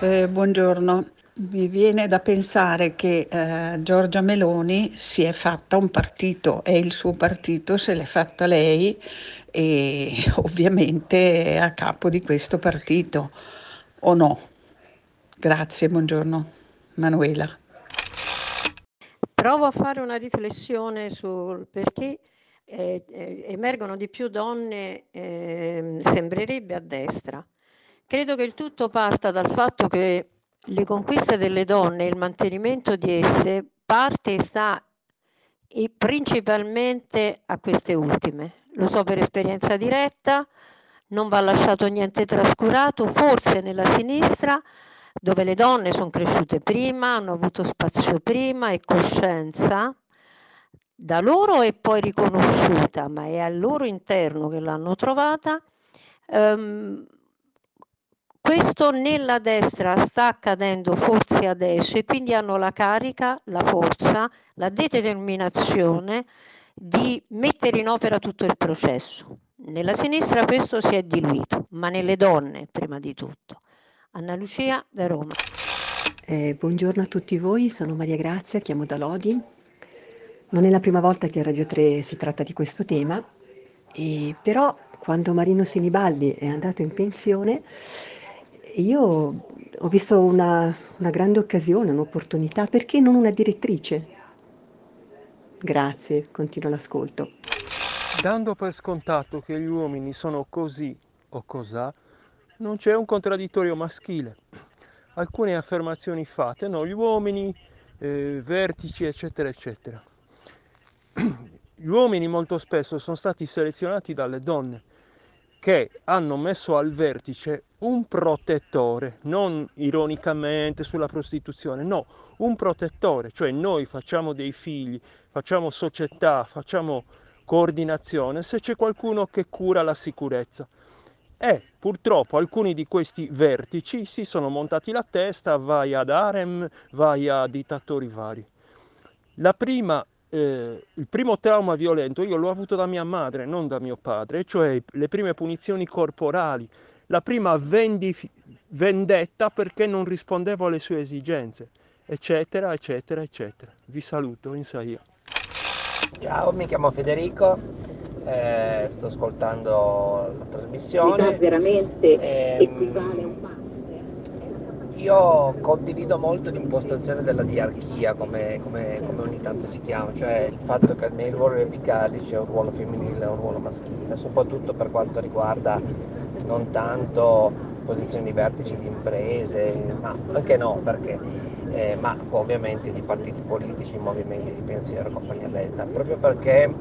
Eh, buongiorno. Mi viene da pensare che eh, Giorgia Meloni si è fatta un partito, è il suo partito, se l'è fatta lei e ovviamente è a capo di questo partito, o no? Grazie, buongiorno. Manuela. Provo a fare una riflessione sul perché eh, eh, emergono di più donne, eh, sembrerebbe a destra. Credo che il tutto parta dal fatto che le conquiste delle donne e il mantenimento di esse parte e sta principalmente a queste ultime. Lo so per esperienza diretta, non va lasciato niente trascurato, forse nella sinistra dove le donne sono cresciute prima, hanno avuto spazio prima e coscienza, da loro è poi riconosciuta, ma è al loro interno che l'hanno trovata. Um, questo nella destra sta accadendo forse adesso e quindi hanno la carica, la forza, la determinazione di mettere in opera tutto il processo. Nella sinistra questo si è diluito, ma nelle donne prima di tutto. Anna Lucia da Roma. Eh, buongiorno a tutti voi, sono Maria Grazia, chiamo da Lodi. Non è la prima volta che a Radio 3 si tratta di questo tema, e però quando Marino Sinibaldi è andato in pensione io ho visto una, una grande occasione, un'opportunità, perché non una direttrice? Grazie, continuo l'ascolto. Dando per scontato che gli uomini sono così o cos'ha, non c'è un contraddittorio maschile. Alcune affermazioni fatte, no, gli uomini, eh, vertici, eccetera, eccetera. Gli uomini molto spesso sono stati selezionati dalle donne che hanno messo al vertice un protettore, non ironicamente sulla prostituzione, no, un protettore, cioè noi facciamo dei figli, facciamo società, facciamo coordinazione se c'è qualcuno che cura la sicurezza. E purtroppo alcuni di questi vertici si sono montati la testa, vai ad harem, vai a dittatori vari. La prima, eh, il primo trauma violento io l'ho avuto da mia madre, non da mio padre, cioè le prime punizioni corporali, la prima vendif- vendetta perché non rispondevo alle sue esigenze, eccetera, eccetera, eccetera. Vi saluto, in Saia. Ciao, mi chiamo Federico, eh, sto ascoltando la trasmissione. veramente ehm, equivale a un. Io condivido molto l'impostazione della diarchia, come, come, come, ogni tanto si chiama, cioè il fatto che nei ruoli apicali c'è un ruolo femminile e un ruolo maschile, soprattutto per quanto riguarda non tanto posizioni di vertici di imprese, ma anche no, perché, eh, ma ovviamente di partiti politici, movimenti di pensiero, compagnia bella, proprio perché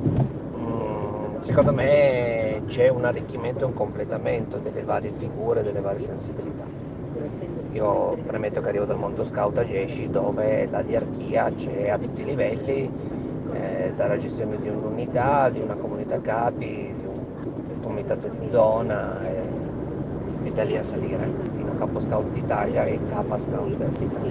secondo me c'è un arricchimento e un completamento delle varie figure, delle varie sensibilità. Io premetto che arrivo dal mondo scout a Gesci dove la diarchia c'è a tutti i livelli, eh, dalla gestione di un'unità, di una comunità capi, di un comitato di zona e, e da lì a salire fino a capo scout d'Italia e capa scout d'Italia.